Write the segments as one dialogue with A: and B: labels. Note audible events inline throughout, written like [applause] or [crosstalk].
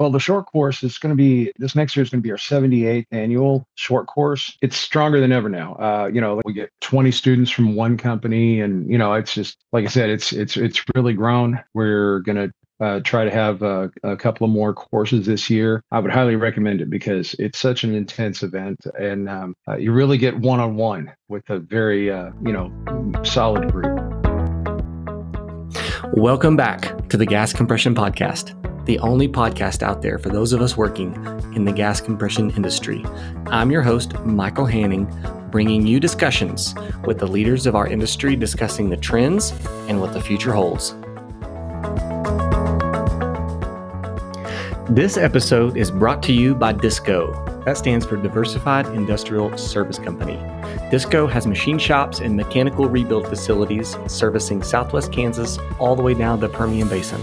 A: Well, the short course is going to be this next year is going to be our 78th annual short course. It's stronger than ever now. Uh, you know, we get 20 students from one company, and you know, it's just like I said, it's it's it's really grown. We're going to uh, try to have a, a, couple of more courses this year. I would highly recommend it because it's such an intense event, and um, uh, you really get one on one with a very uh, you know solid group.
B: Welcome back to the Gas Compression Podcast the only podcast out there for those of us working in the gas compression industry. I'm your host, Michael Haning, bringing you discussions with the leaders of our industry discussing the trends and what the future holds. This episode is brought to you by DISCO. That stands for Diversified Industrial Service Company. DISCO has machine shops and mechanical rebuild facilities servicing southwest Kansas all the way down the Permian Basin.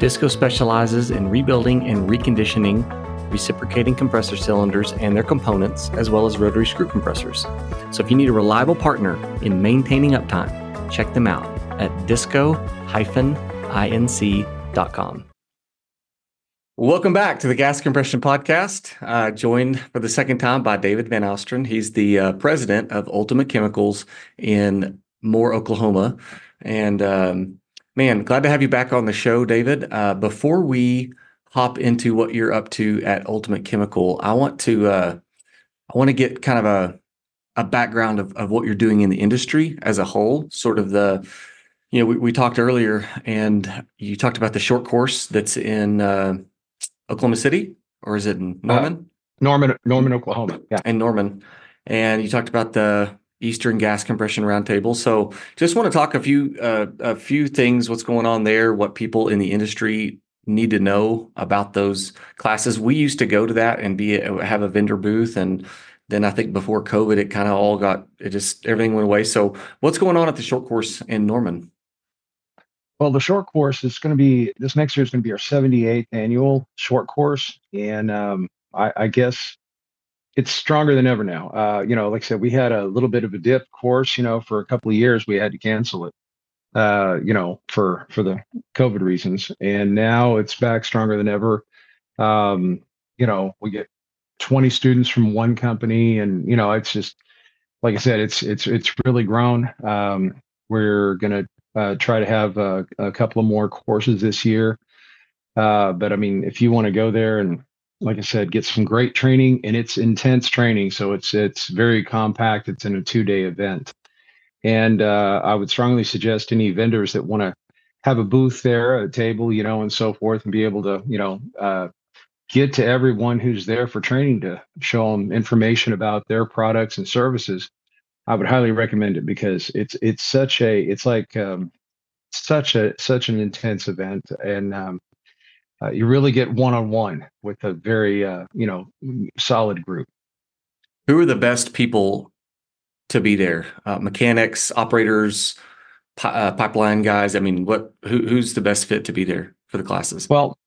B: Disco specializes in rebuilding and reconditioning reciprocating compressor cylinders and their components, as well as rotary screw compressors. So if you need a reliable partner in maintaining uptime, check them out at disco-inc.com. Welcome back to the Gas Compression Podcast. Uh, joined for the second time by David Vannostran. He's the uh, president of Ultimate Chemicals in Moore, Oklahoma. And um, Man, glad to have you back on the show, David. Uh, before we hop into what you're up to at Ultimate Chemical, I want to uh, I want to get kind of a a background of, of what you're doing in the industry as a whole. Sort of the, you know, we, we talked earlier, and you talked about the short course that's in uh, Oklahoma City, or is it in uh, Norman?
A: Norman, Norman, Oklahoma.
B: Yeah, in Norman, and you talked about the Eastern Gas Compression Roundtable. So, just want to talk a few uh, a few things. What's going on there? What people in the industry need to know about those classes. We used to go to that and be have a vendor booth, and then I think before COVID, it kind of all got it just everything went away. So, what's going on at the short course in Norman?
A: Well, the short course is going to be this next year is going to be our 78th annual short course, and um, I, I guess it's stronger than ever now. Uh, you know, like I said, we had a little bit of a dip course, you know, for a couple of years we had to cancel it. Uh, you know, for for the COVID reasons. And now it's back stronger than ever. Um, you know, we get 20 students from one company and you know, it's just like I said, it's it's it's really grown. Um, we're gonna uh, try to have a, a couple of more courses this year. Uh, but I mean, if you want to go there and like I said, get some great training and it's intense training. So it's it's very compact. It's in a two day event, and uh, I would strongly suggest any vendors that want to have a booth there, a table, you know, and so forth, and be able to, you know, uh, get to everyone who's there for training to show them information about their products and services. I would highly recommend it because it's it's such a it's like um, such a such an intense event and um, uh, you really get one on one with a very uh, you know solid group.
B: Who are the best people to be there? Uh, mechanics, operators, pi- uh, pipeline guys. I mean, what who, who's the best fit to be there for the classes?
A: Well,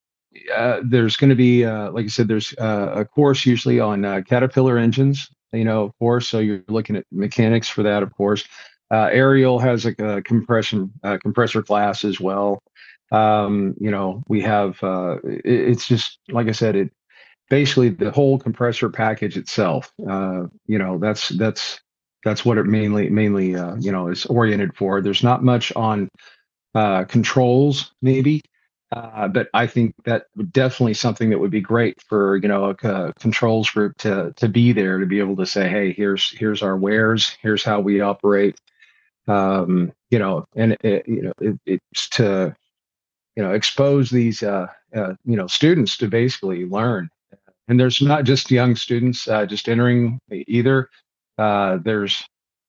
A: uh, there's going to be, uh, like I said, there's a course usually on Caterpillar engines. You know, of course. So you're looking at mechanics for that, of course. Ariel has a, a compression compressor class as well um, you know, we have uh, it, it's just like I said, it basically the whole compressor package itself. Uh, you know, that's that's that's what it mainly mainly uh, you know is oriented for. There's not much on uh, controls, maybe. Uh, but I think that would definitely something that would be great for you know a, a, controls group to to be there to be able to say, hey, here's here's our wares, here's how we operate, um, you know, and it, you know it, it's to you know expose these uh, uh, you know students to basically learn. And there's not just young students uh, just entering either. Uh, there's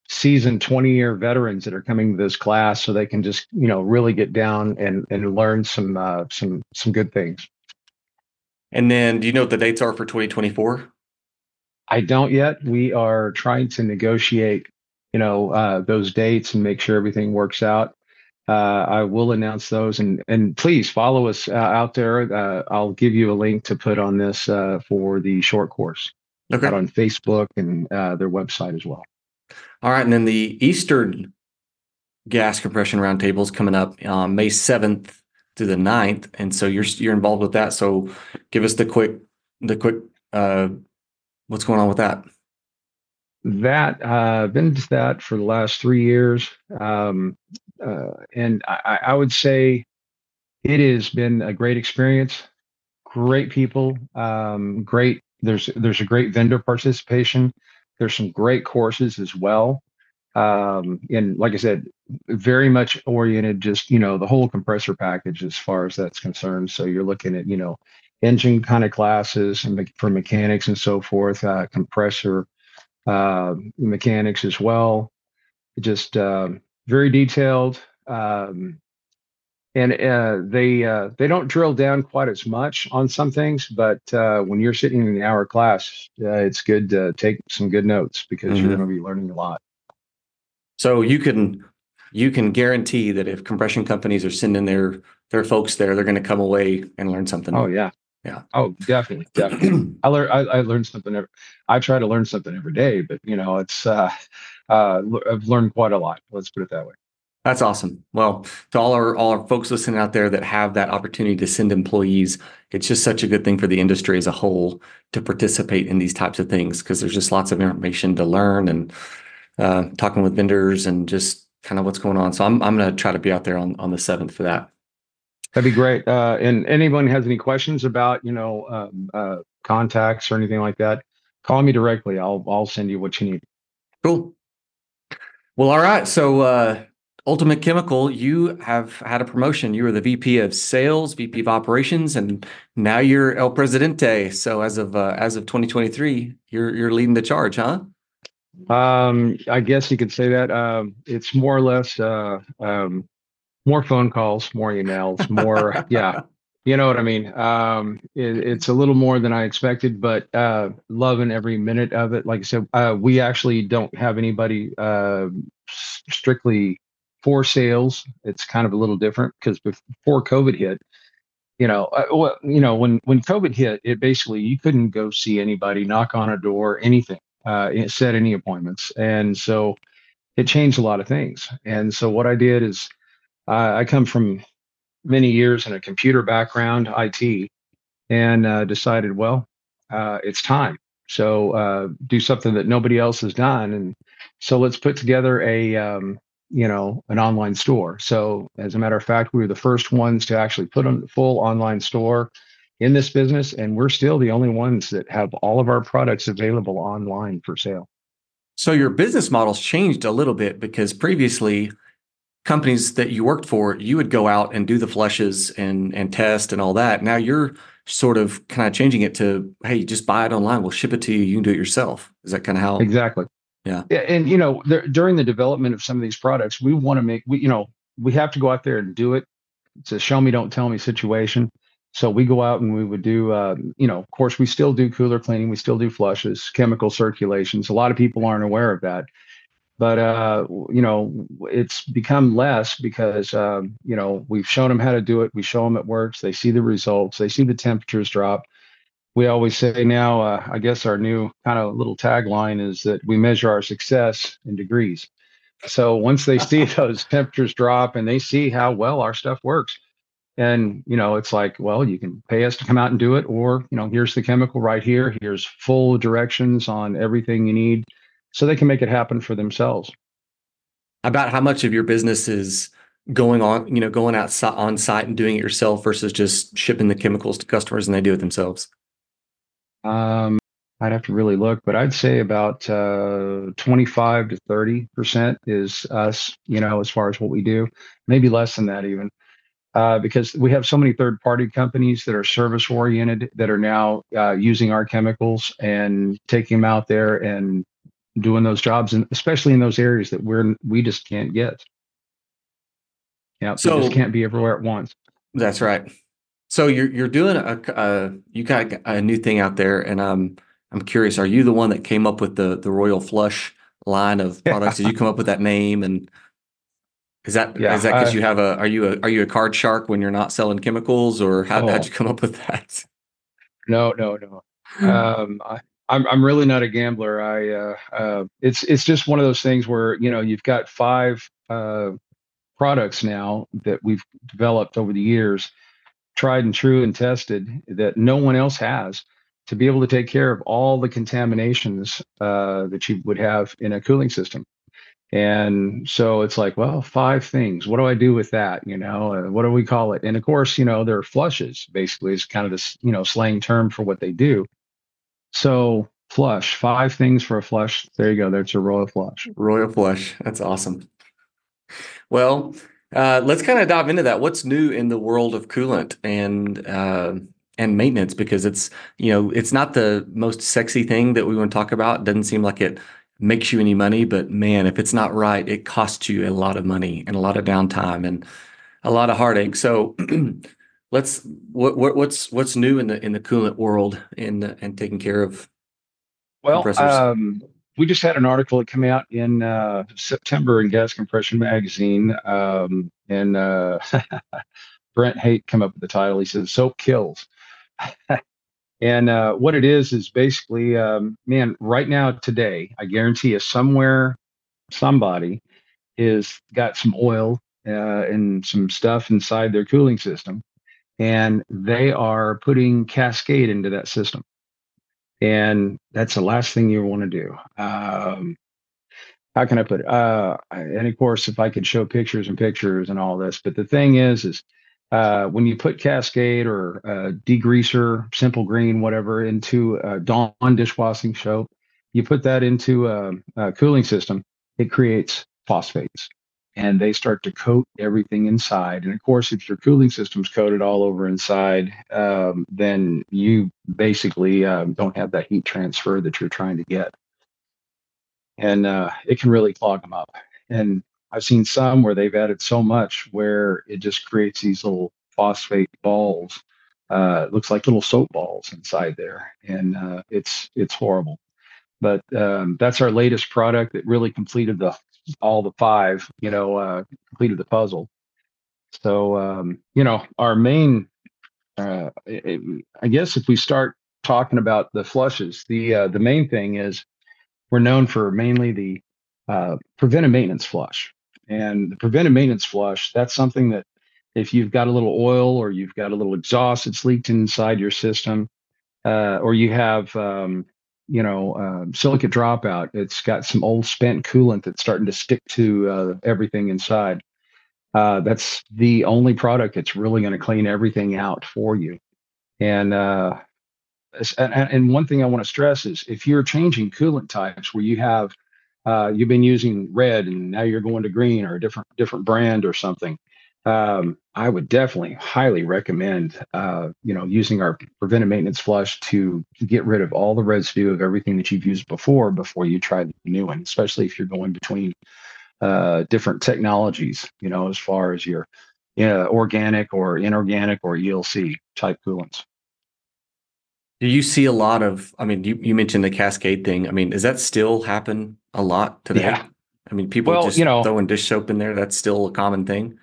A: seasoned 20 year veterans that are coming to this class so they can just you know really get down and and learn some uh, some some good things.
B: And then do you know what the dates are for 2024
A: i don't yet. We are trying to negotiate you know uh, those dates and make sure everything works out uh, I will announce those, and and please follow us uh, out there. Uh, I'll give you a link to put on this uh, for the short course. Okay. Out on Facebook and uh, their website as well.
B: All right, and then the Eastern Gas Compression Roundtable is coming up May seventh through the 9th, and so you're you're involved with that. So give us the quick the quick uh, what's going on with that.
A: That uh, been to that for the last three years, um, uh, and I, I would say it has been a great experience. Great people, um, great. There's there's a great vendor participation. There's some great courses as well um, and like I said, very much oriented just you know the whole compressor package as far as that's concerned. So you're looking at you know engine kind of classes and for mechanics and so forth, uh, compressor uh, mechanics as well. Just uh, very detailed. Um, and uh, they uh, they don't drill down quite as much on some things, but uh, when you're sitting in an hour class, uh, it's good to take some good notes because mm-hmm. you're going to be learning a lot.
B: So you can you can guarantee that if compression companies are sending their their folks there, they're going to come away and learn something.
A: Oh yeah,
B: yeah.
A: Oh, definitely, definitely. I learn I, I learn something every. I try to learn something every day, but you know, it's uh, uh, I've learned quite a lot. Let's put it that way.
B: That's awesome. Well, to all our all our folks listening out there that have that opportunity to send employees, it's just such a good thing for the industry as a whole to participate in these types of things because there's just lots of information to learn and uh, talking with vendors and just kind of what's going on. So I'm I'm going to try to be out there on on the seventh for that.
A: That'd be great. Uh, and anyone has any questions about you know um, uh, contacts or anything like that, call me directly. I'll I'll send you what you need.
B: Cool. Well, all right. So uh, Ultimate Chemical, you have had a promotion. You were the VP of Sales, VP of Operations, and now you're El Presidente. So as of uh, as of 2023, you're you're leading the charge, huh?
A: Um, I guess you could say that. Um, it's more or less uh, um, more phone calls, more emails, more yeah. You know what I mean? Um, it, it's a little more than I expected, but uh, loving every minute of it. Like I said, uh, we actually don't have anybody uh, strictly for sales. It's kind of a little different because before COVID hit, you know, uh, well, you know, when when COVID hit, it basically you couldn't go see anybody, knock on a door, anything uh, set any appointments. And so it changed a lot of things. And so what I did is uh, I come from many years in a computer background, IT, and uh, decided, well, uh, it's time. So uh, do something that nobody else has done. And so let's put together a, um, you know, an online store. So as a matter of fact, we were the first ones to actually put a full online store in this business, and we're still the only ones that have all of our products available online for sale.
B: So your business model's changed a little bit because previously companies that you worked for, you would go out and do the flushes and and test and all that. Now you're sort of kind of changing it to, hey, just buy it online. We'll ship it to you. You can do it yourself. Is that kind of how?
A: Exactly.
B: Yeah.
A: Yeah. And you know, there, during the development of some of these products, we want to make we you know we have to go out there and do it. It's a show me, don't tell me situation. So we go out and we would do, uh, you know, of course, we still do cooler cleaning, we still do flushes, chemical circulations. A lot of people aren't aware of that, but uh, you know, it's become less because um, you know we've shown them how to do it. We show them it works. They see the results. They see the temperatures drop. We always say now, uh, I guess our new kind of little tagline is that we measure our success in degrees. So once they see [laughs] those temperatures drop and they see how well our stuff works, and you know it's like well you can pay us to come out and do it or you know here's the chemical right here here's full directions on everything you need so they can make it happen for themselves.
B: About how much of your business is going on you know going out on site and doing it yourself versus just shipping the chemicals to customers and they do it themselves?
A: Um i'd have to really look but i'd say about uh 25 to 30 percent is us you know as far as what we do. Maybe less than that even uh, because we have so many third party companies that are service oriented that are now uh, using our chemicals and taking them out there and doing those jobs and especially in those areas that we're we just can't get. Yeah so just can't be everywhere at once.
B: That's right. So you're you're doing a, a you got a new thing out there and um i'm curious are you the one that came up with the the royal flush line of products? Did you come up with that name and is that yeah, is that because you have a are you a are you a card shark when you're not selling chemicals or how, oh, how'd you come up with that?
A: No, no, no. [laughs] um, I, I'm I'm really not a gambler. I uh, uh, it's it's just one of those things where you know you've got five uh, products now that we've developed over the years, tried and true and tested that no one else has to be able to take care of all the contaminations uh, that you would have in a cooling system. And so it's like, well, five things. What do I do with that? You know, uh, what do we call it? And of course, you know, they're flushes. Basically, is kind of this you know slang term for what they do. So flush, five things for a flush. There you go. There's a royal flush.
B: Royal flush. That's awesome. Well, uh, let's kind of dive into that. What's new in the world of coolant and uh, and maintenance? Because it's you know it's not the most sexy thing that we want to talk about. It doesn't seem like it makes you any money, but man, if it's not right, it costs you a lot of money and a lot of downtime and a lot of heartache. So [clears throat] let's what, what, what's what's new in the in the coolant world and and taking care of
A: well um, we just had an article that came out in uh, september in gas compression magazine um, and uh, [laughs] brent haight come up with the title. He says soap kills. [laughs] And uh, what it is is basically um, man right now today i guarantee you somewhere somebody is got some oil uh, and some stuff inside their cooling system and they are putting Cascade into that system. And that's the last thing you want to do. Um, how can I put it? Uh, and of course, if I could show pictures and pictures and all this, but the thing is, is uh, when you put Cascade or uh, degreaser, simple green, whatever, into a Dawn dishwashing soap, you put that into a, a cooling system, it creates phosphates and they start to coat everything inside. And of course, if your cooling system's coated all over inside, um, then you basically um, don't have that heat transfer that you're trying to get. And uh, it can really clog them up. And I've seen some where they've added so much where it just creates these little phosphate balls. Uh, looks like little soap balls inside there, and uh, it's it's horrible. But um, that's our latest product that really completed the all the five, you know, uh, completed the puzzle. So, um, you know, our main, uh, it, I guess, if we start talking about the flushes, the uh, the main thing is we're known for mainly the uh, preventive maintenance flush, and the preventive maintenance flush. That's something that if you've got a little oil or you've got a little exhaust that's leaked inside your system, uh, or you have um, you know, uh, silicate dropout. It's got some old spent coolant that's starting to stick to uh, everything inside. Uh, that's the only product that's really going to clean everything out for you. And, uh, and and one thing I want to stress is if you're changing coolant types where you have uh, you've been using red and now you're going to green or a different different brand or something, um, I would definitely highly recommend, uh, you know, using our preventive maintenance flush to get rid of all the residue of everything that you've used before before you try the new one, especially if you're going between uh, different technologies, you know, as far as your uh, organic or inorganic or ELC type coolants.
B: Do you see a lot of, I mean, you, you mentioned the cascade thing. I mean, does that still happen a lot today?
A: Yeah.
B: I mean, people well, just you know, throwing dish soap in there. That's still a common thing.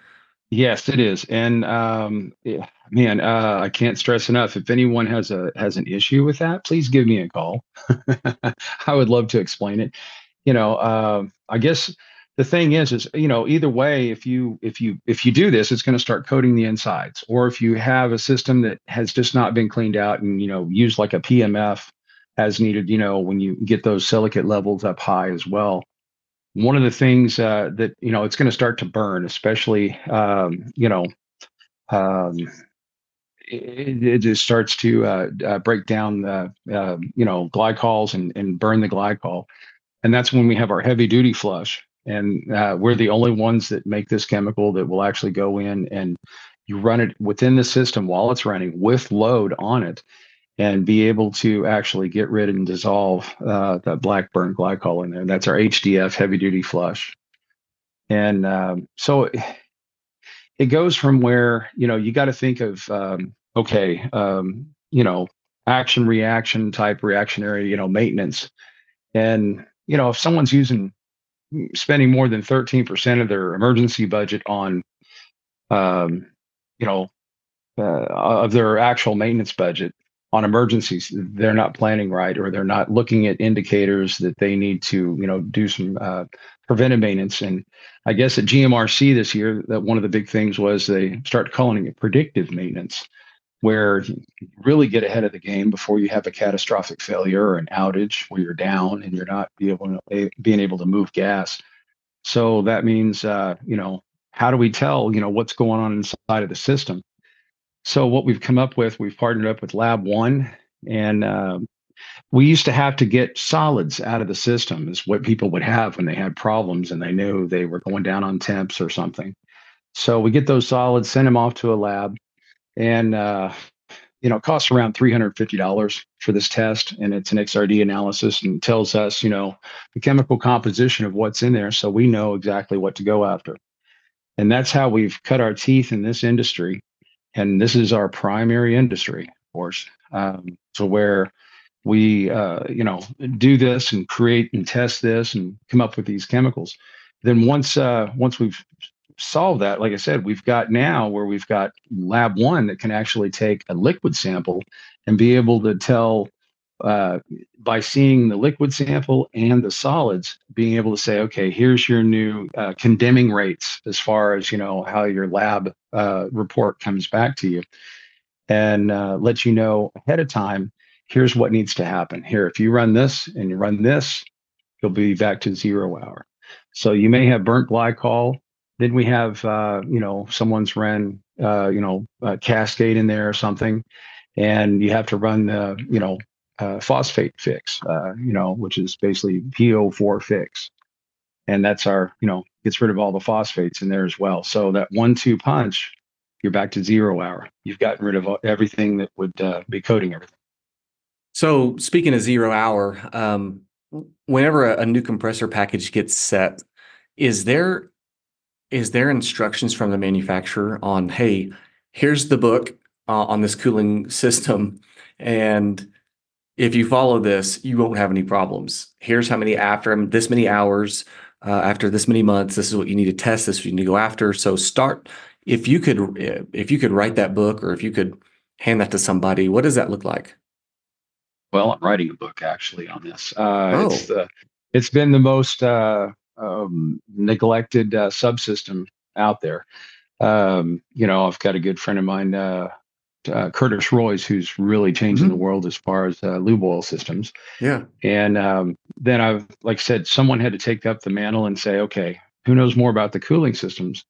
A: Yes, it is, and um, yeah, man, uh, I can't stress enough. If anyone has a has an issue with that, please give me a call. [laughs] I would love to explain it. You know, uh, I guess the thing is, is you know, either way, if you if you if you do this, it's going to start coating the insides. Or if you have a system that has just not been cleaned out and you know used like a PMF as needed, you know, when you get those silicate levels up high as well one of the things uh, that you know it's going to start to burn, especially um, you know um, it, it, just starts to uh, uh, break down the uh, you know glycols and, and burn the glycol, and that's when we have our heavy duty flush, and uh, we're the only ones that make this chemical that will actually go in and you run it within the system while it's running with load on it and be able to actually get rid and dissolve uh, that black burn glycol in there. That's our HDF heavy duty flush. And um, so it goes from where, you know, you got to think of, um, okay, um, you know, action reaction type reactionary, you know, maintenance. And, you know, if someone's using, spending more than 13% of their emergency budget on, um, you know, uh, of their actual maintenance budget, on emergencies. They're not planning right or they're not looking at indicators that they need to you know do some uh, preventive maintenance. And i guess at gmrc this year that one of the big things was they start calling it predictive maintenance where you really get ahead of the game before you have a catastrophic failure or an outage where you're down and you're not be able to, being able to move gas. So that means uh, you know how do we tell you know what's going on inside of the system so what we've come up with, we've partnered up with Lab One, and um, we used to have to get solids out of the system, is what people would have when they had problems and they knew they were going down on temps or something. So we get those solids, send them off to a lab, and uh, you know, it costs around three hundred fifty dollars for this test, and it's an XRD analysis and tells us, you know, the chemical composition of what's in there, so we know exactly what to go after. And that's how we've cut our teeth in this industry and this is our primary industry, of course. Um, so where we, uh, you know, do this and create and test this and come up with these chemicals. Then once uh, once we've solved that, like I said, we've got now where we've got Lab One that can actually take a liquid sample and be able to tell uh, by seeing the liquid sample and the solids, being able to say, okay, here's your new uh, condemning rates as far as you know how your lab uh, report comes back to you, and uh, let you know ahead of time. Here's what needs to happen. Here, if you run this and you run this, you'll be back to zero hour. So you may have burnt glycol. Then we have, uh, you know, someone's ran, uh, you know, cascade in there or something, and you have to run the, you know, uh, phosphate fix, uh, you know, which is basically PO4 fix. And that's our, you know, gets rid of all the phosphates in there as well. So that one two punch, you're back to zero hour. You've gotten rid of everything that would uh, be coating everything.
B: So speaking of zero hour, um, whenever a, a new compressor package gets set, is there is there instructions from the manufacturer on hey, here's the book uh, on this cooling [laughs] system, and if you follow this, you won't have any problems. Here's how many after this many hours, uh, after this many months, this is what you need to test. This you need to go after. So start. If you could, if you could write that book, or if you could hand that to somebody, what does that look like?
A: Well, I'm writing a book actually on this. Uh, oh. It's the, it's been the most uh, um, neglected uh, subsystem out there. Um, you know, I've got a good friend of mine, uh, uh, Curtis Royce, who's really changing mm-hmm. the world as far as uh, lube oil systems.
B: Yeah.
A: And um, then I've, like I said, someone had to take up the mantle and say, okay, who knows more about the cooling systems?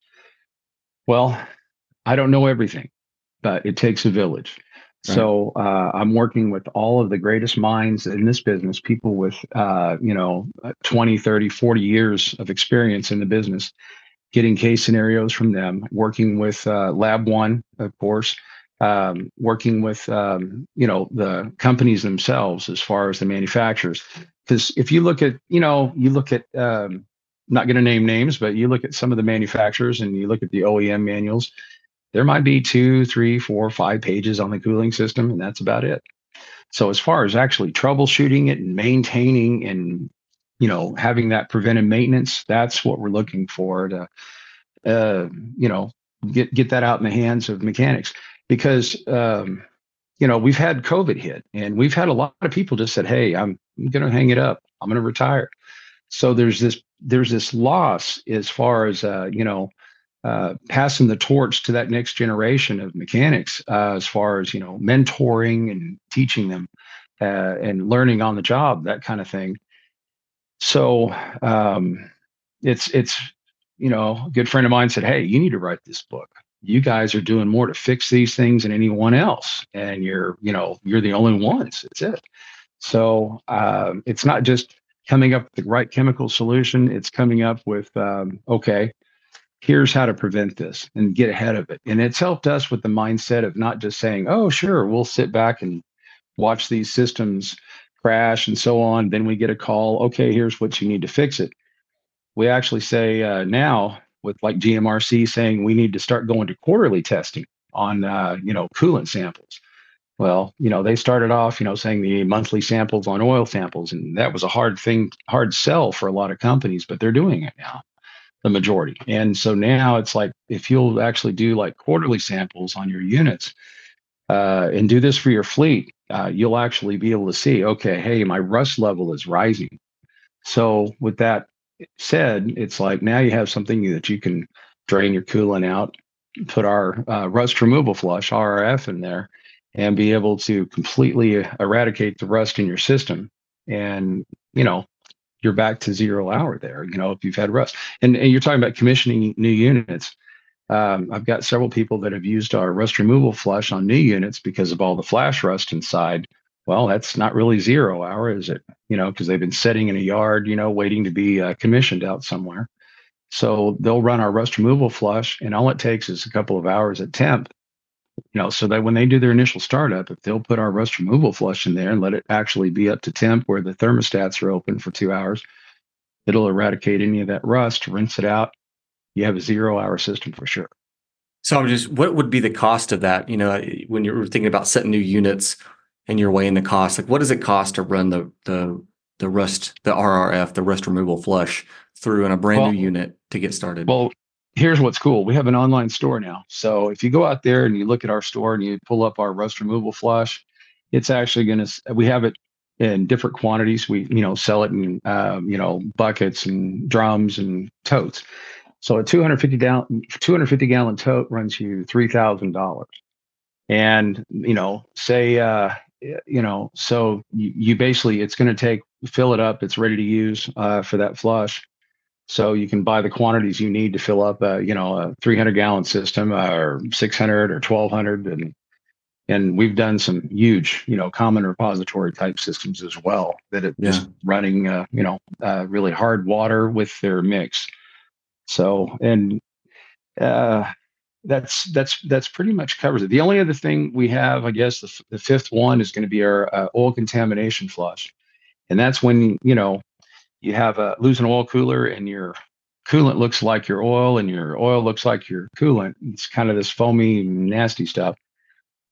A: Well, I don't know everything, but it takes a village. Right. So uh, I'm working with all of the greatest minds in this business, people with, uh, you know, 20, 30, 40 years of experience in the business, getting case scenarios from them, working with uh, Lab One, of course, um, working with um, you know the companies themselves as far as the manufacturers. Because if you look at you know you look at um, not going to name names but you look at some of the manufacturers and you look at the oem manuals there might be two three four five pages on the cooling system and that's about it. So as far as actually troubleshooting it and maintaining and you know having that preventive maintenance that's what we're looking for to uh, you know get get that out in the hands of mechanics because um, you know we've had COVID hit, and we've had a lot of people just said, "Hey, I'm going to hang it up. I'm going to retire." So there's this there's this loss as far as uh, you know uh, passing the torch to that next generation of mechanics uh, as far as you know mentoring and teaching them uh, and learning on the job that kind of thing so um, it's it's you know a good friend of mine said hey you need to write this book you guys are doing more to fix these things than anyone else and you're you know you're the only ones. It's it. So um, it's not just coming up with the right chemical solution. It's coming up with um, okay here's how to prevent this and get ahead of it. And it's helped us with the mindset of not just saying oh sure we'll sit back and watch these systems crash and so on then we get a call okay here's what you need to fix it we actually say uh, now with like GMRC saying we need to start going to quarterly testing on uh, you know coolant samples. Well, you know they started off you know saying the monthly samples on oil samples, and that was a hard thing, hard sell for a lot of companies, but they're doing it now, the majority. And so now it's like if you'll actually do like quarterly samples on your units uh, and do this for your fleet, uh, you'll actually be able to see, okay, hey, my rust level is rising. So with that said, it's like now you have something that you can drain your coolant out, put our uh, rust removal flush RRF in there, and be able to completely eradicate the rust in your system. And you know, you're back to zero hour there. You know, if you've had rust, and, and you're talking about commissioning new units. Um, I've got several people that have used our rust removal flush on new units because of all the flash rust inside. Well, that's not really zero hour, is it? You know, because they've been sitting in a yard, you know, waiting to be uh, commissioned out somewhere. So they'll run our rust removal flush, and all it takes is a couple of hours at temp. You know, so that when they do their initial startup, if they'll put our rust removal flush in there and let it actually be up to temp where the thermostats are open for two hours, it'll eradicate any of that rust, rinse it out, you have a zero hour system for sure.
B: So I'm just, what would be the cost of that? You know, when you're thinking about setting new units and you're weighing the cost, like what does it cost to run the the the rust, the RRF, the rust removal flush through in a brand well, new unit to get started?
A: Well, here's what's cool. We have an online store now. So if you go out there and you look at our store and you pull up our rust removal flush, it's actually going to, we have it in different quantities. We, you know, sell it in, um, you know, buckets and drums and totes. So a 250 gallon 250 gallon tote runs you three thousand dollars, and you know, say uh, you know, so you, you basically it's going to take fill it up. It's ready to use uh, for that flush. So you can buy the quantities you need to fill up a you know a 300 gallon system uh, or 600 or 1200 and and we've done some huge you know common repository type systems as well that it yeah. just running uh, you know uh, really hard water with their mix so, and uh, that's that's that's pretty much covers it. The only other thing we have, I guess, the, the fifth one is going to be our uh, oil contamination flush, and that's when you know you have a lose an oil cooler and your coolant looks like your oil and your oil looks like your coolant. It's kind of this foamy, nasty stuff.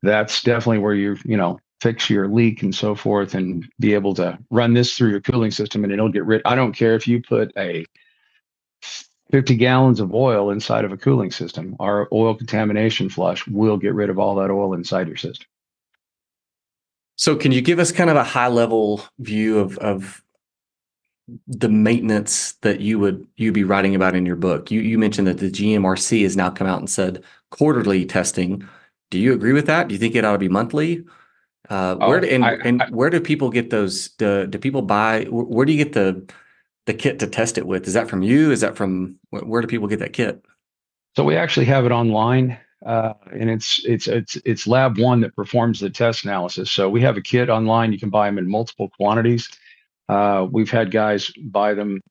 A: That's definitely where you you know fix your leak and so forth and be able to run this through your cooling system and it'll get rid. I don't care if you put a 50 gallons of oil inside of a cooling system, our oil contamination flush will get rid of all that oil inside your system.
B: So, can you give us kind of a high level view of, of the maintenance that you would you be writing about in your book? You you mentioned that the GMRC has now come out and said quarterly testing. Do you agree with that? Do you think it ought to be monthly? Uh, where oh, do, and, I, and where do people get those? Do, do people buy? Where do you get the the kit to test it with? Is that from you? Is that from where do people get that kit?
A: So we actually have it online, uh, and it's it's it's it's Lab One that performs the test analysis. So we have a kit online. You can buy them in multiple quantities. Uh, we've had guys buy them.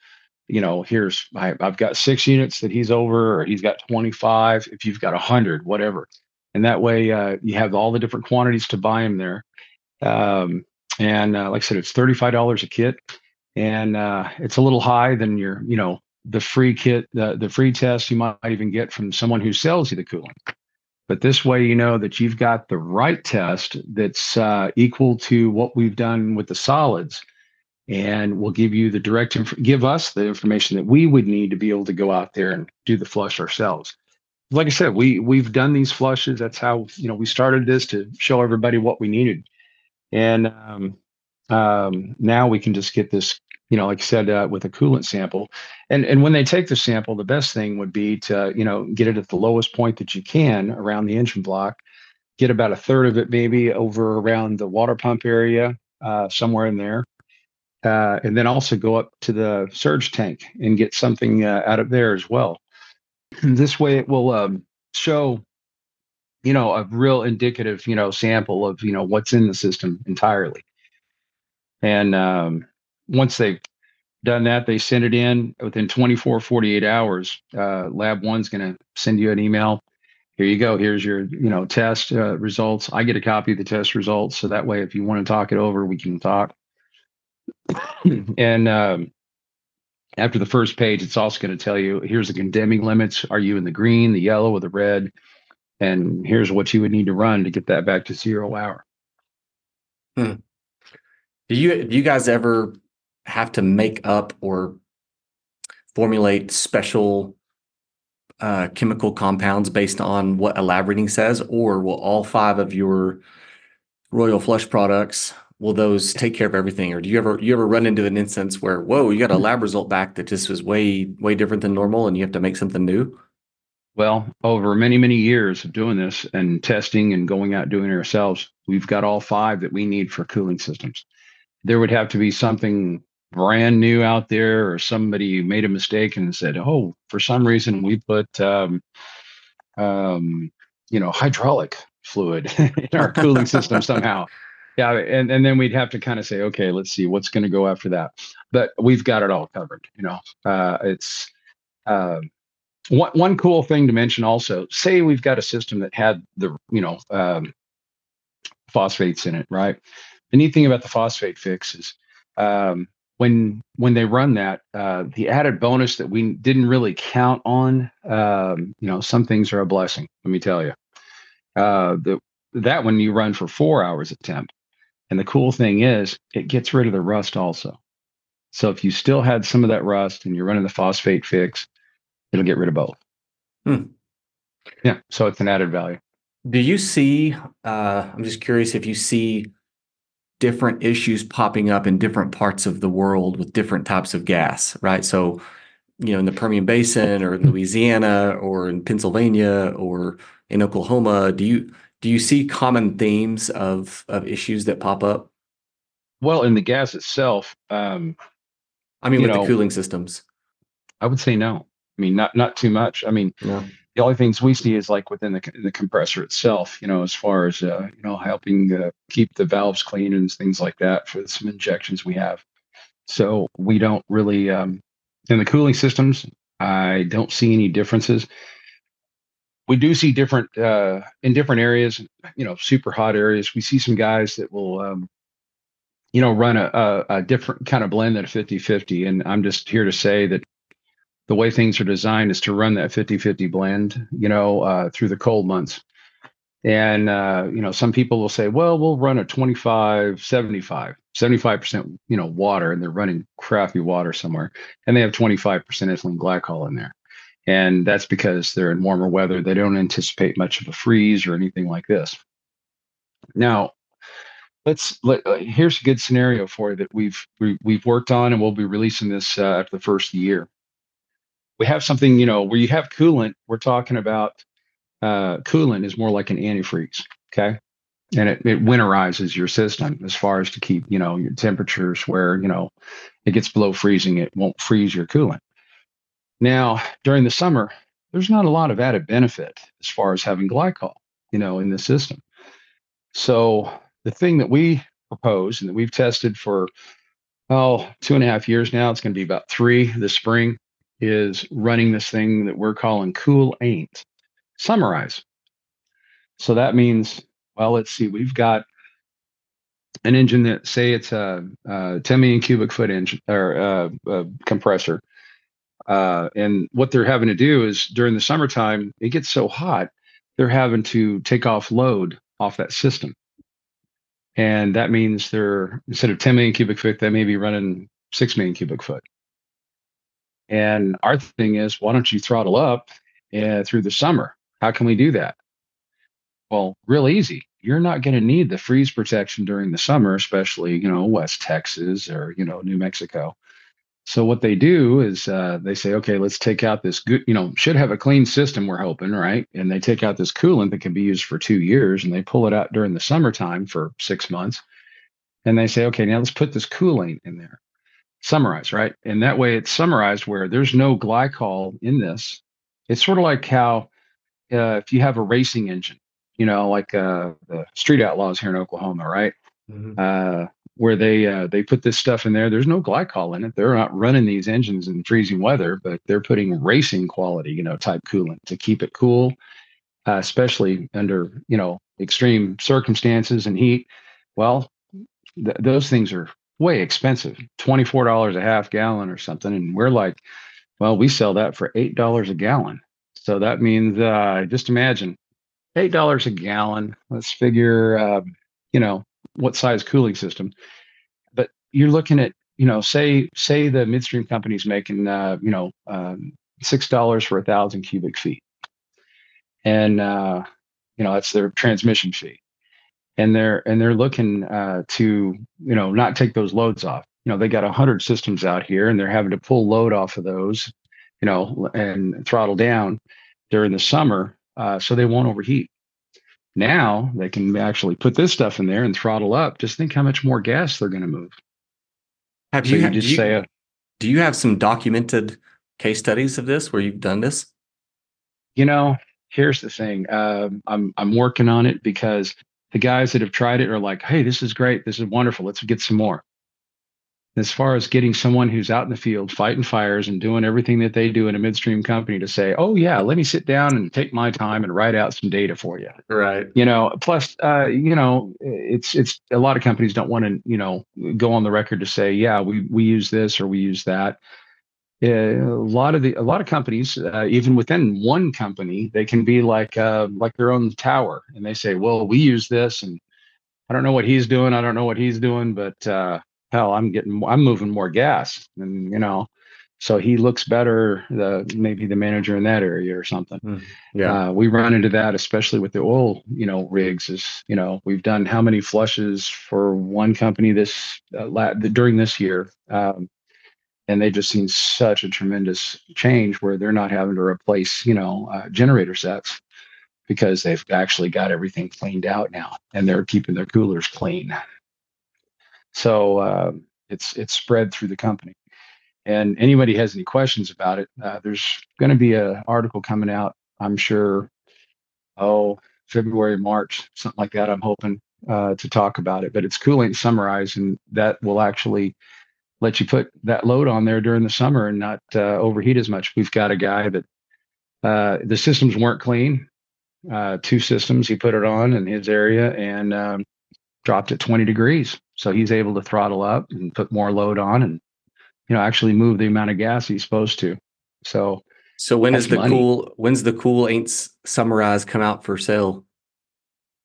A: You know, here's I, have got six units that he's over, or he's got 25. If you've got 100, whatever, and that way uh, you have all the different quantities to buy them there. Um, and uh, like I said, it's $35 a kit and uh, it's a little high than your, you know, the free kit, the, the free test you might even get from someone who sells you the cooling. But this way, you know that you've got the right test that's uh, equal to what we've done with the solids, and we'll give you the direct, inf- give us the information that we would need to be able to go out there and do the flush ourselves. Like I said, we we've done these flushes. That's how you know we started this to show everybody what we needed, and um, um, now we can just get this you know, like I said, uh, with a coolant sample. And and when they take the sample, the best thing would be to, you know, get it at the lowest point that you can around the engine block, get about a third of it maybe over around the water pump area, uh, somewhere in there. Uh, and then also go up to the surge tank and get something uh, out of there as well. this way it will um, show, you know, a real indicative, you know, sample of, you know, what's in the system entirely. And um, once they've done that, they send it in within 24, 48 hours. Uh, lab one's going to send you an email. Here you go. Here's your, you know, test uh, results. I get a copy of the test results, so that way, if you want to talk it over, we can talk. [coughs] and um, after the first page, it's also going to tell you here's the condemning limits. Are you in the green, the yellow, or the red? And here's what you would need to run to get that back to zero hour.
B: Hmm. Do you do you guys ever have to make up or formulate special uh, chemical compounds based on what a lab reading says, or will all five of your Royal Flush products, will those take care of everything? Or do you ever you ever run into an instance where whoa, you got a lab result back that just was way way different than normal, and you have to make something new?
A: Well, over many, many years of doing this and testing and going out doing it ourselves, we've got all five that we need for cooling systems. There would have to be something brand new out there, or somebody made a mistake and said, "Oh, for some reason we put, um, um, you know, hydraulic fluid [laughs] in our cooling system somehow." Yeah, and and then we'd have to kind of say, "Okay, let's see what's going to go after that." But we've got it all covered. You know, uh, it's. Uh, one, one cool thing to mention also say we've got a system that had the you know um, phosphates in it right the neat thing about the phosphate fix is um, when when they run that uh, the added bonus that we didn't really count on um, you know some things are a blessing let me tell you uh, the, that one you run for four hours at temp and the cool thing is it gets rid of the rust also so if you still had some of that rust and you're running the phosphate fix it'll get rid of both. Hmm. Yeah, so it's an added value.
B: Do you see? Uh, I'm just curious if you see different issues popping up in different parts of the world with different types of gas, right? So, you know, in the Permian Basin or in Louisiana or in Pennsylvania or in Oklahoma, do you do you see common themes of of issues that pop up?
A: Well, in the gas itself, um,
B: I mean, with know, the cooling systems,
A: I would say no. I mean, not not too much. I mean, the only things we see is like within the the compressor itself. You know, as far as uh, you know, helping uh, keep the valves clean and things like that for some injections we have. So we don't really um, in the cooling systems. I don't see any differences. We do see different uh, in different areas. You know, super hot areas. We see some guys that will. Um, you know, run a, a, a different kind of blend at a 50 50. And I'm just here to say that the way things are designed is to run that 50-50 blend, you know, uh, through the cold months. And, uh, you know, some people will say, well, we'll run a 25, 75, 75%, you know, water, and they're running crappy water somewhere. And they have 25% ethylene glycol in there. And that's because they're in warmer weather. They don't anticipate much of a freeze or anything like this. Now, let's let, uh, here's a good scenario for you that we've we, have we have worked on and we'll be releasing this uh, after the first year we have something, you know, where you have coolant, we're talking about uh, coolant is more like an antifreeze. Okay. And it, it winterizes your system as far as to keep, you know, your temperatures where, you know, it gets below freezing, it won't freeze your coolant. Now, during the summer, there's not a lot of added benefit as far as having glycol, you know, in the system. So the thing that we propose and that we've tested for oh two and a half years now, it's going to be about three this spring, is running this thing that we're calling cool ain't summarize. So that means, well, let's see, we've got an engine that say it's a, a 10 million cubic foot engine or a, a compressor. Uh, and what they're having to do is during the summertime, it gets so hot, they're having to take off load off that system. And that means they're instead of 10 million cubic foot, they may be running 6 million cubic foot. And our thing is, why don't you throttle up uh, through the summer? How can we do that? Well, real easy. You're not going to need the freeze protection during the summer, especially you know West Texas or you know New Mexico. So what they do is uh, they say, okay, let's take out this good, you know, should have a clean system. We're hoping, right? And they take out this coolant that can be used for two years, and they pull it out during the summertime for six months. And they say, okay, now let's put this coolant in there summerize, right? And that way it's summerized where there's no glycol in this. It's sort of like how uh, if you have a racing engine, you know, like uh, the Street Outlaws here in Oklahoma, right? Mm-hmm. Uh, where they uh, they put this stuff in there. There's no glycol in it. They're not running these engines in freezing weather, but they're putting racing quality, you know, type coolant to keep it cool, uh, especially under you know extreme circumstances and heat. Well, th- those things are way expensive, $24 a half gallon or something. And we're like, well, we sell that for $8 a gallon. So that means, uh, just imagine $8 a gallon. Let's figure, uh, you know, what size cooling system. But you're looking at, you know, say, say the midstream company's making, uh, you know, um, $6 for a thousand cubic feet. And, uh, you know, that's their transmission fee and they're and they're looking uh, to you know not take those loads off. You know, they got a hundred systems out here, and they're having to pull load off of those, you know, and throttle down during the summer, uh, so they won't overheat. Now they can actually put this stuff in there and throttle up. Just think how much more gas they're going to move.
B: Have
A: So
B: you,
A: you just
B: do you,
A: say, uh,
B: do you have some documented case studies of this where you've done this?
A: you know, here's the thing. Um, I'm I'm working on it because the guys that have tried it are like, hey, this is great, this is wonderful. Let's get some more. As far as getting someone who's out in the field fighting fires and doing everything that they do in a midstream company to say, oh yeah, let me sit down and take my time and write out some data for you.
B: Right.
A: You know, plus, uh, you know, it's it's a lot of companies don't want to, you know, go on the record to say, yeah, we we use this or we use that a lot of the a lot of companies uh, even within one company they can be like uh, like their own tower and they say well we use this and i don't know what he's doing i don't know what he's doing but uh, hell i'm getting i'm moving more gas and you know so he looks better the maybe the manager in that area or something
B: Yeah.
A: uh, we run into that especially with the oil you know rigs is you know we've done how many flushes for one company this uh, la- during this year um, and they've just seen such a tremendous change where they're not having to replace you know uh, generator sets because they've actually got everything cleaned out now and they're keeping their coolers clean. So uh, it's it's spread through the company. And anybody has any questions about it uh, there's going to be an article coming out i'm sure oh february march something like that i'm hoping uh, to talk about it but it's coolant summerized and that will actually let you put that load on there during the summer and not uh, overheat as much. We've got a guy that uh, the systems weren't clean. Uh, two systems, he put it on in his area and um, dropped it 20 degrees. So he's able to throttle up and put more load on and, you know, actually move the amount of gas he's supposed to. So
B: So when is the
A: money.
B: cool when's the cool ain't summarized come out for sale?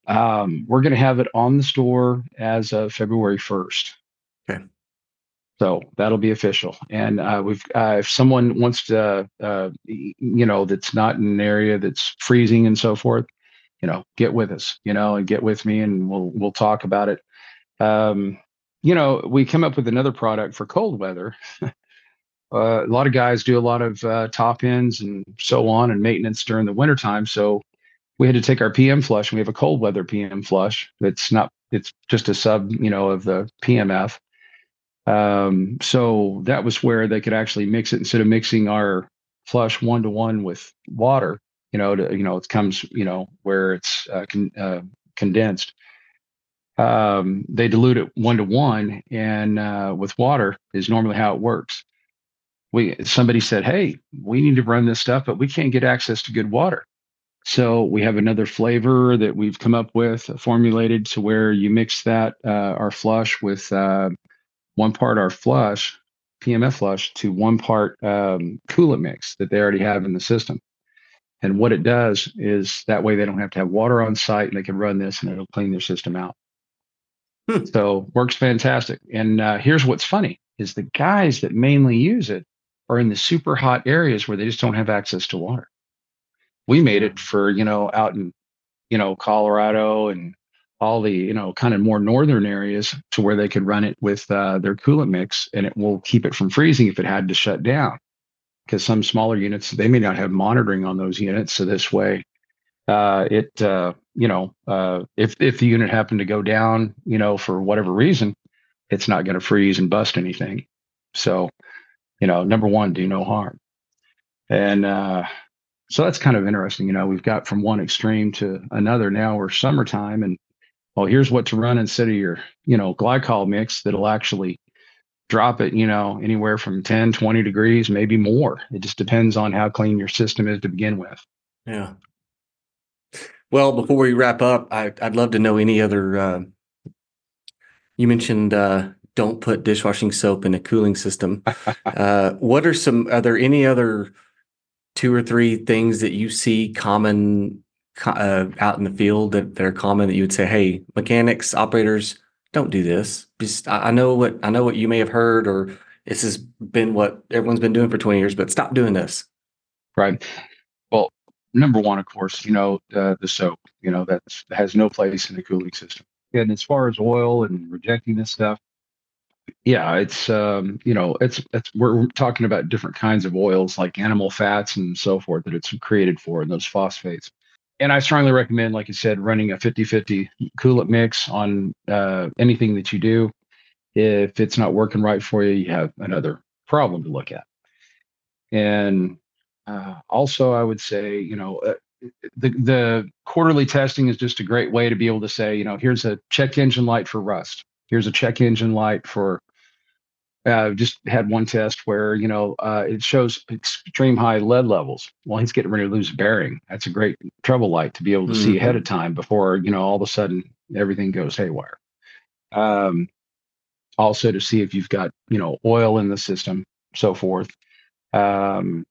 A: um, we're going to have it on the store as of February 1st. So that'll be official. And uh, we've, uh, if someone wants to, uh, you know, that's not in an area that's freezing and so forth, you know, get with us, you know, and get with me, and we'll we'll talk about it. Um, you know, we come up with another product for cold weather. [laughs] uh, a lot of guys do a lot of uh, top ends and so on and maintenance during the wintertime. So we had to take our PM flush and we have a cold weather PM flush. It's not, it's just a sub, you know, of the PMF. Um, so that was where they could actually mix it instead of mixing our flush one to one with water, you know, to, you know, it comes, you know, where it's uh, con- uh, condensed. Um, they dilute it one to one and uh, with water is normally how it works. We, somebody said, Hey, we need to run this stuff, but we can't get access to good water. So we have another flavor that we've come up with, formulated to where you mix that uh, our flush with uh, one part our flush, PMF flush, to one part um, coolant mix that they already have in the system. And what it does is that way they don't have to have water on site, and they can run this, and it'll clean their system out.
B: Hmm.
A: So works fantastic. And uh, here's what's funny: is the guys that mainly use it are in the super hot areas where they just don't have access to water we made it for you know out in you know colorado and all the you know kind of more northern areas to where they could run it with uh, their coolant mix and it will keep it from freezing if it had to shut down because some smaller units they may not have monitoring on those units so this way uh, it uh, you know uh, if if the unit happened to go down you know for whatever reason it's not going to freeze and bust anything so you know number one do no harm and uh so that's kind of interesting. You know, we've got from one extreme to another. Now we're summertime, and well, here's what to run instead of your, you know, glycol mix that'll actually drop it, you know, anywhere from 10, 20 degrees, maybe more. It just depends on how clean your system is to begin with.
B: Yeah. Well, before we wrap up, I, I'd love to know any other. Uh, you mentioned uh, don't put dishwashing soap in a cooling system. [laughs] uh, what are some? Are there any other two or three things that you see common co- uh, out in the field that, are common that you would say, "Hey, mechanics, operators, don't do this." Just I, know what I know what you may have heard, or this has been what everyone's been doing for twenty years, but stop doing this.
A: Right. Well, number one, of course, you know, uh, the soap, you know, that has no place in the cooling system. And as far as oil and rejecting this stuff, yeah, it's um, you know, it's it's we're talking about different kinds of oils like animal fats and so forth that it's created for and those phosphates. And I strongly recommend, like you said, running a 50-50 coolant mix on uh, anything that you do. If it's not working right for you, you have another problem to look at. And uh, also, I would say, you know, uh, the the quarterly testing is just a great way to be able to say, you know, here's a check engine light for rust. Here's a check engine light for. Uh, just had one test where you know uh, it shows extreme high lead levels. Well, he's getting ready to lose bearing. That's a great trouble light to be able to mm-hmm. see ahead of time before you know all of a sudden everything goes haywire. Um, also to see if you've got you know oil in the system, so forth. Um,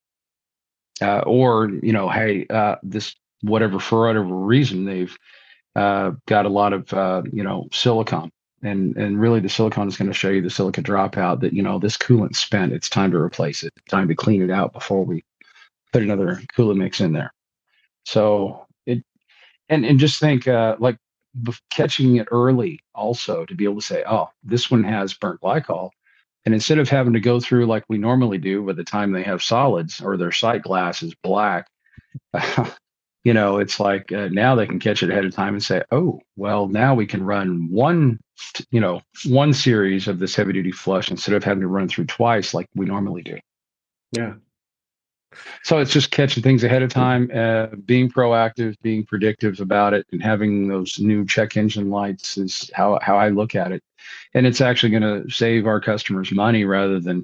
A: uh, or you know, hey, uh, this whatever for whatever reason they've uh, got a lot of uh, you know silicon, and and really the silicon is going to show you the silica dropout that you know this coolant's spent. It's time to replace it. Time to clean it out before we put another coolant mix in there. So it and and just think uh, like catching it early also to be able to say, oh, this one has burnt glycol and instead of having to go through like we normally do by the time they have solids or their sight glass is black, [laughs] you know, it's like uh, now they can catch it ahead of time and say, oh, well, now we can run one, you know, one series of this heavy duty flush instead of having to run through twice like we normally do.
B: Yeah.
A: So it's just catching things ahead of time, uh, being proactive, being predictive about it, and having those new check engine lights is how how I look at it. And it's actually going to save our customers money rather than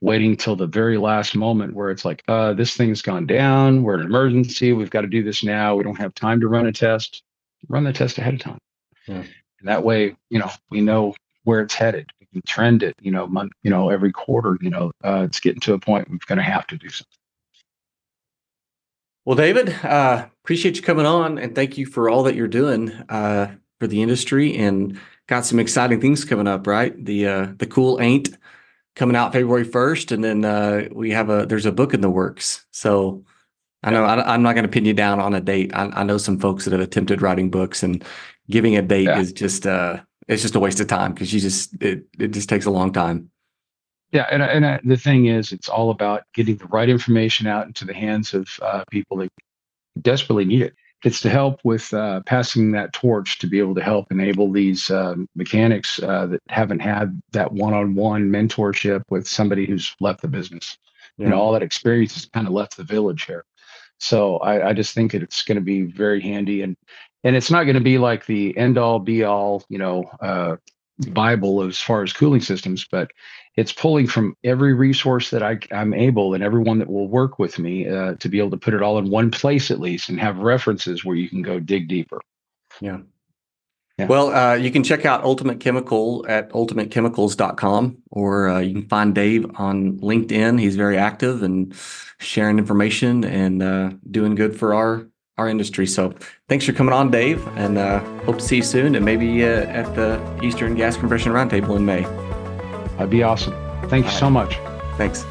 A: waiting till the very last moment where it's like, uh, this thing's gone down. We're an emergency. We've got to do this now. We don't have time to run a test. Run the test ahead of time. Yeah. And that way, you know, we know where it's headed. We can trend it, you know, month, you know, every quarter, you know, uh, it's getting to a point we're going to have to do something.
B: Well, David, uh, appreciate you coming on and thank you for all that you're doing uh, for the industry and got some exciting things coming up, right? The uh, the coolant coming out February 1st. And then uh, we have a there's a book in the works. So I know I, am not going to pin you down on a date. I, I, know some folks that have attempted writing books and giving a date yeah. is just uh it's just a waste of time because you just it, it just takes a long time.
A: Yeah, and and uh, the thing is, it's all about getting the right information out into the hands of uh, people that desperately need it. It's to help with uh, passing that torch to be able to help enable these uh, mechanics uh, that haven't had that one-on-one mentorship with somebody who's left the business. Yeah. You know, all that experience has kind of left the village here. So I, I just think it's going to be very handy, and and it's not going to be like the end-all, be-all, you know, uh, Bible as far as cooling systems, but it's pulling from every resource that I, am able and everyone that will work with me uh, to be able to put it all in one place at least and have references where you can go dig deeper.
B: Yeah. yeah. Well, uh, you can check out Ultimate Chemical at ultimatechemicals.com or uh, you can find Dave on LinkedIn. He's very active and sharing information and uh, doing good for our our industry. So thanks for coming on, Dave, and uh, hope to see you soon and maybe uh, at the Eastern Gas Compression Roundtable in May.
A: That'd be awesome. Thank you so much.
B: Thanks.